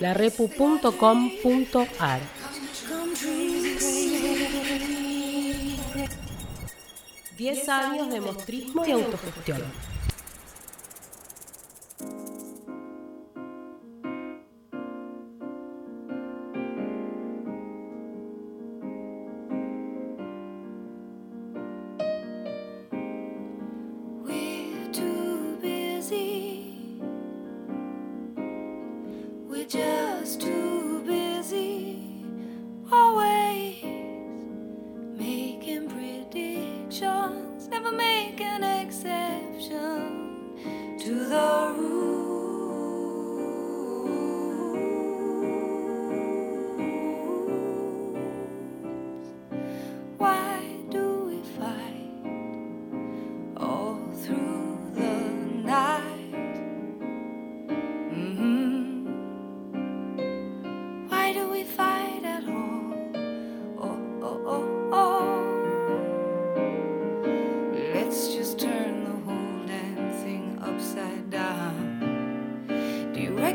larepu.com.ar. Diez años de mostrismo y autogestión.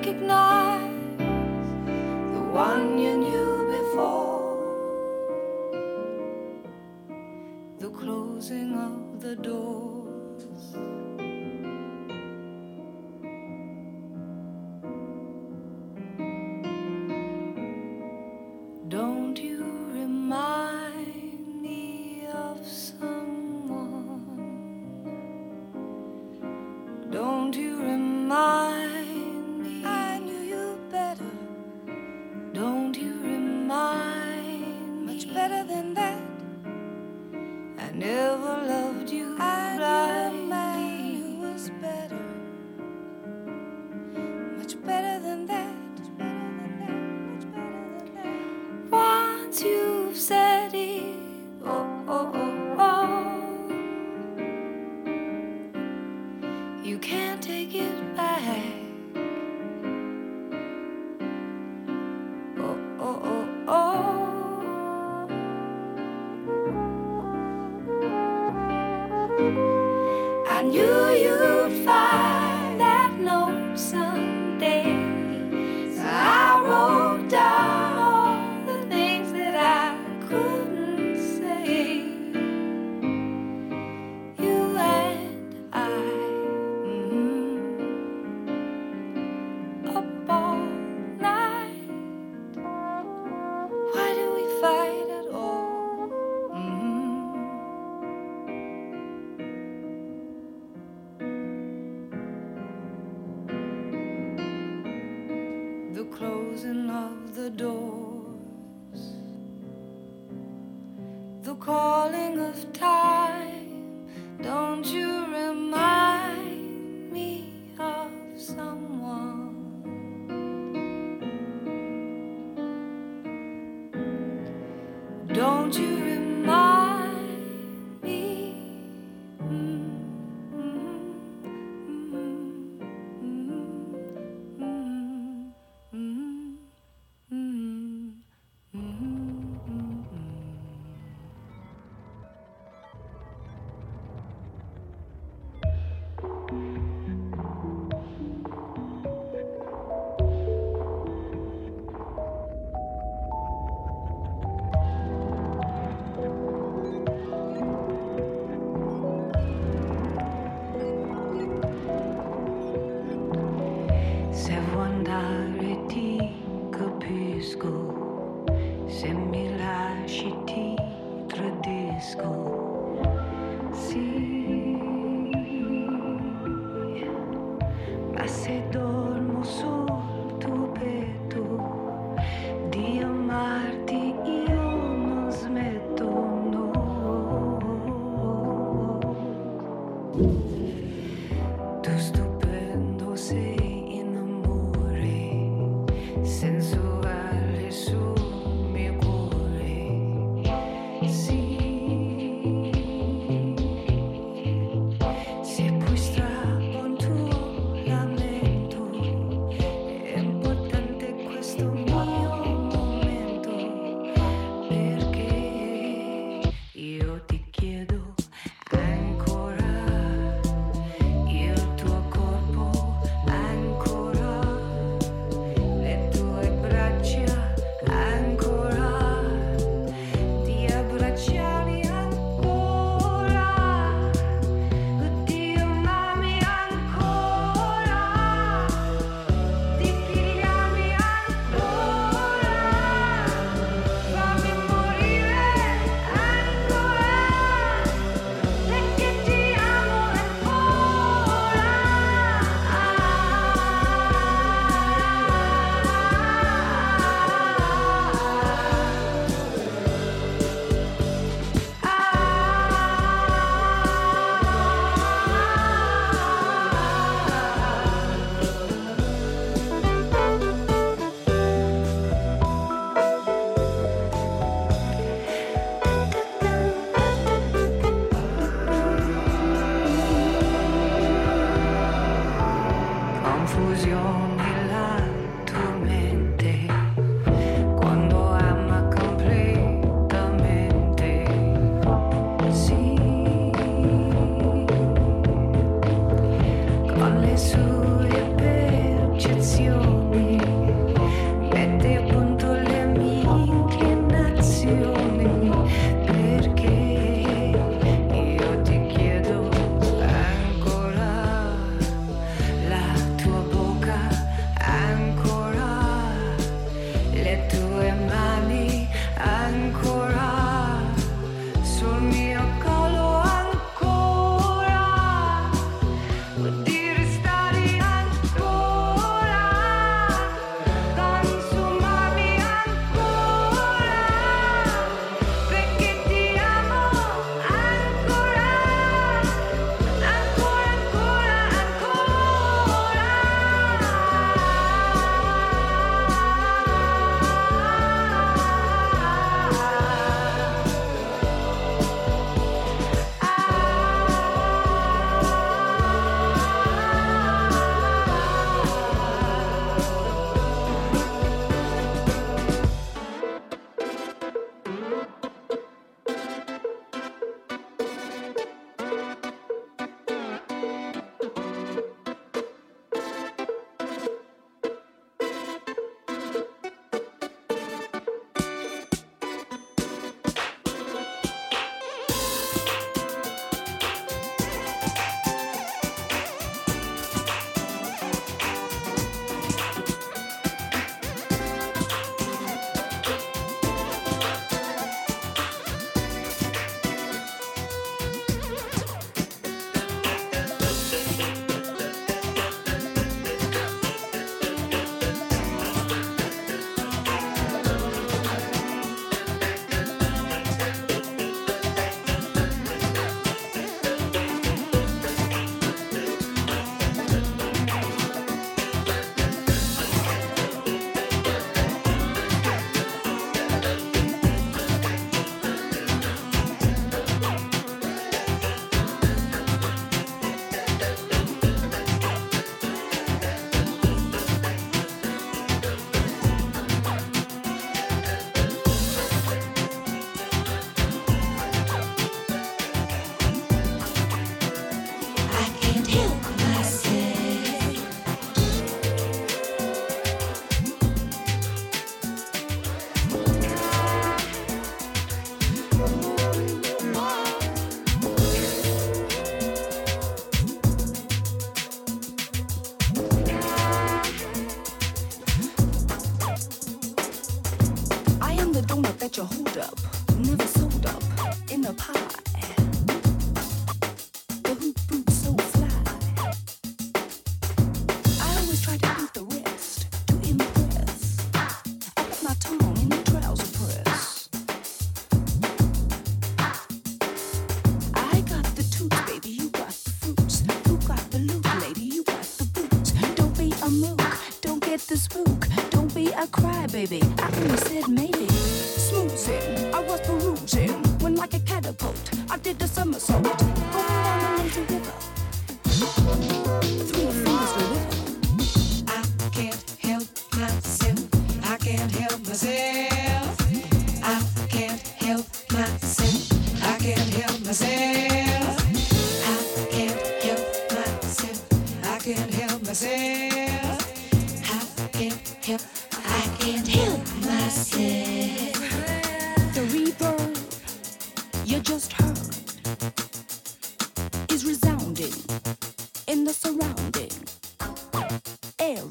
recognize the one you knew.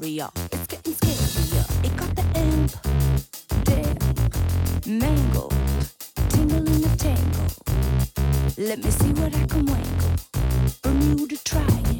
scarier. It's getting scarier. It got the imp, damn, mangled, tingle in the tangle. Let me see what I can wangle. Bermuda triangle.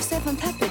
seventh happy.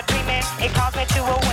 A dreaming, it calls me to awake.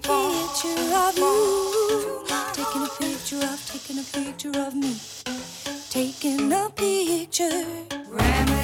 picture of you. Taking a picture of, taking a picture of me. Taking a picture. Grandma.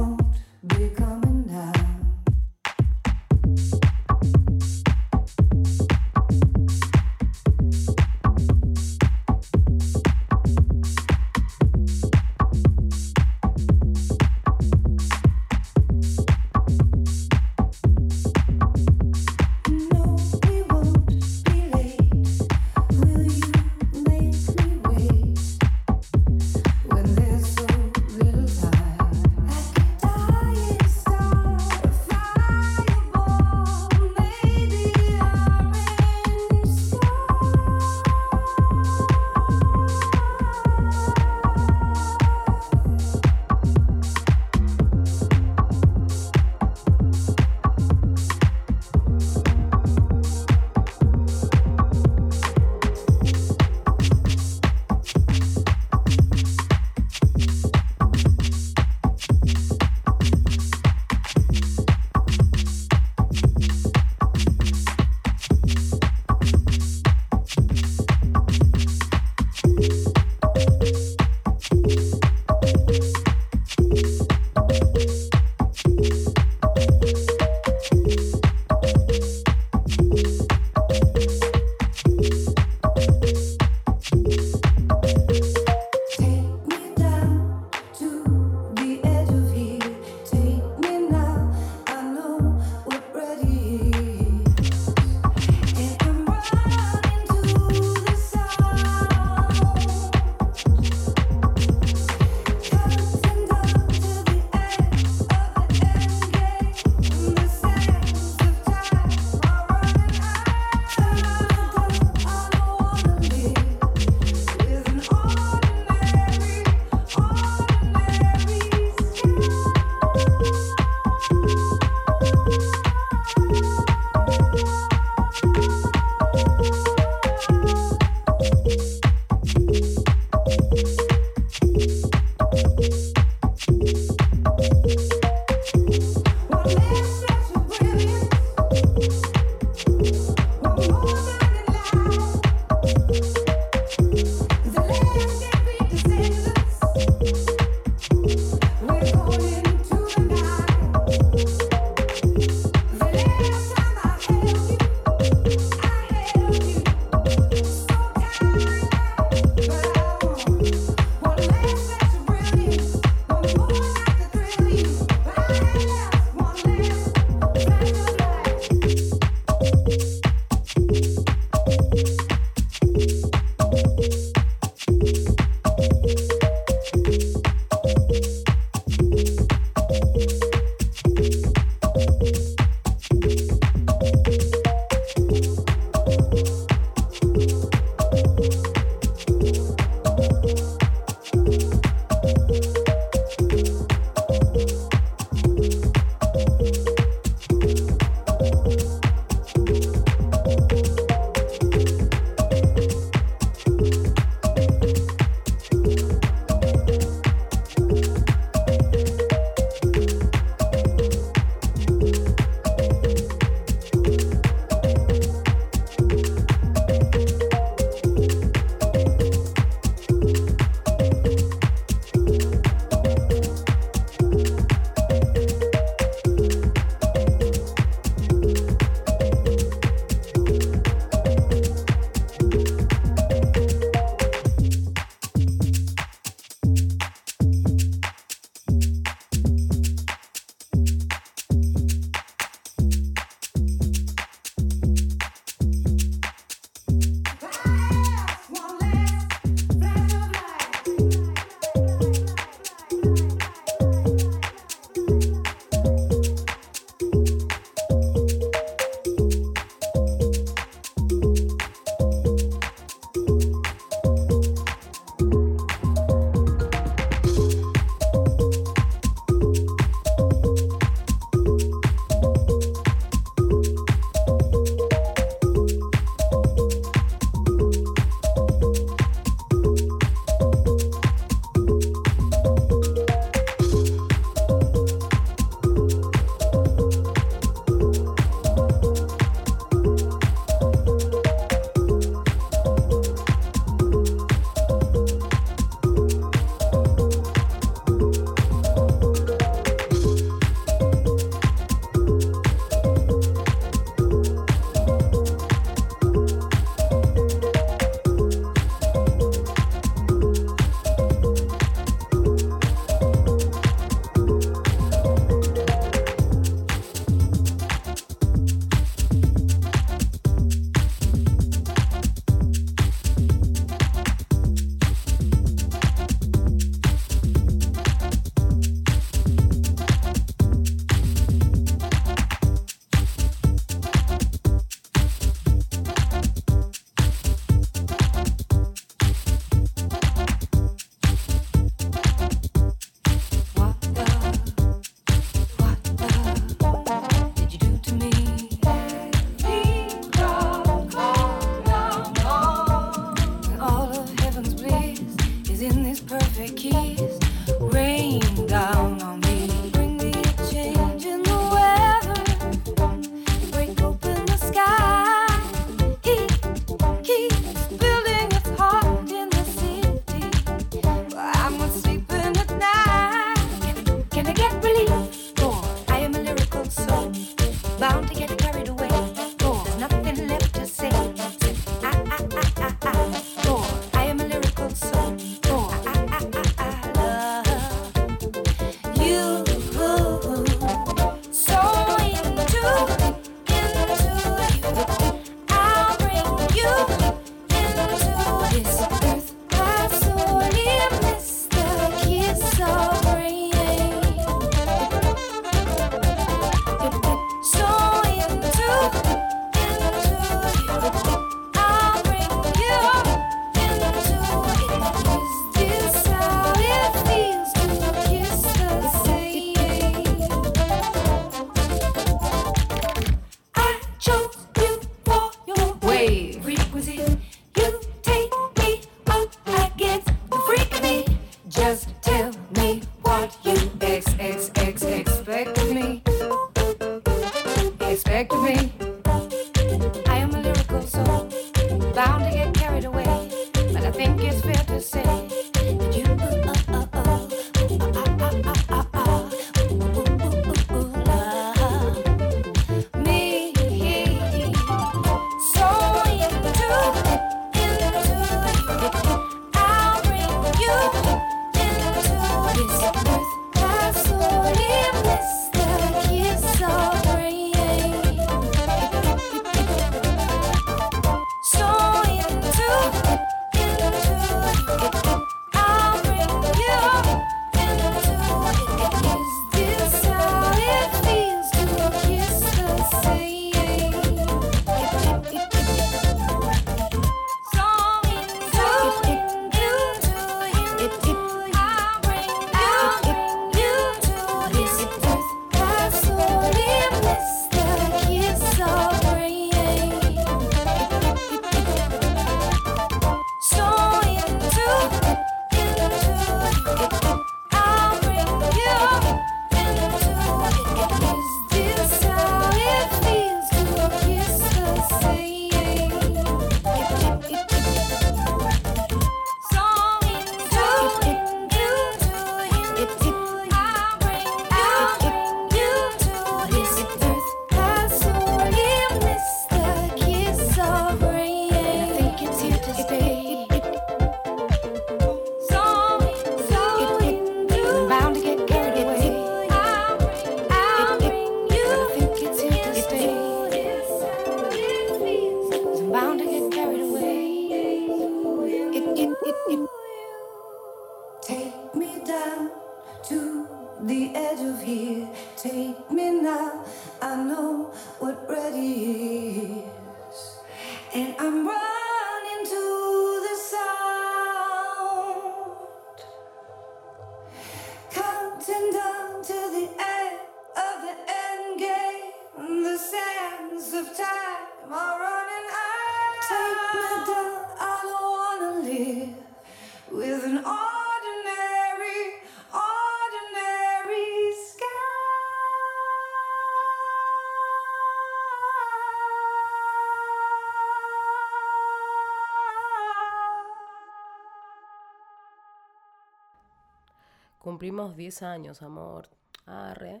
Cumplimos 10 años, amor. Arre.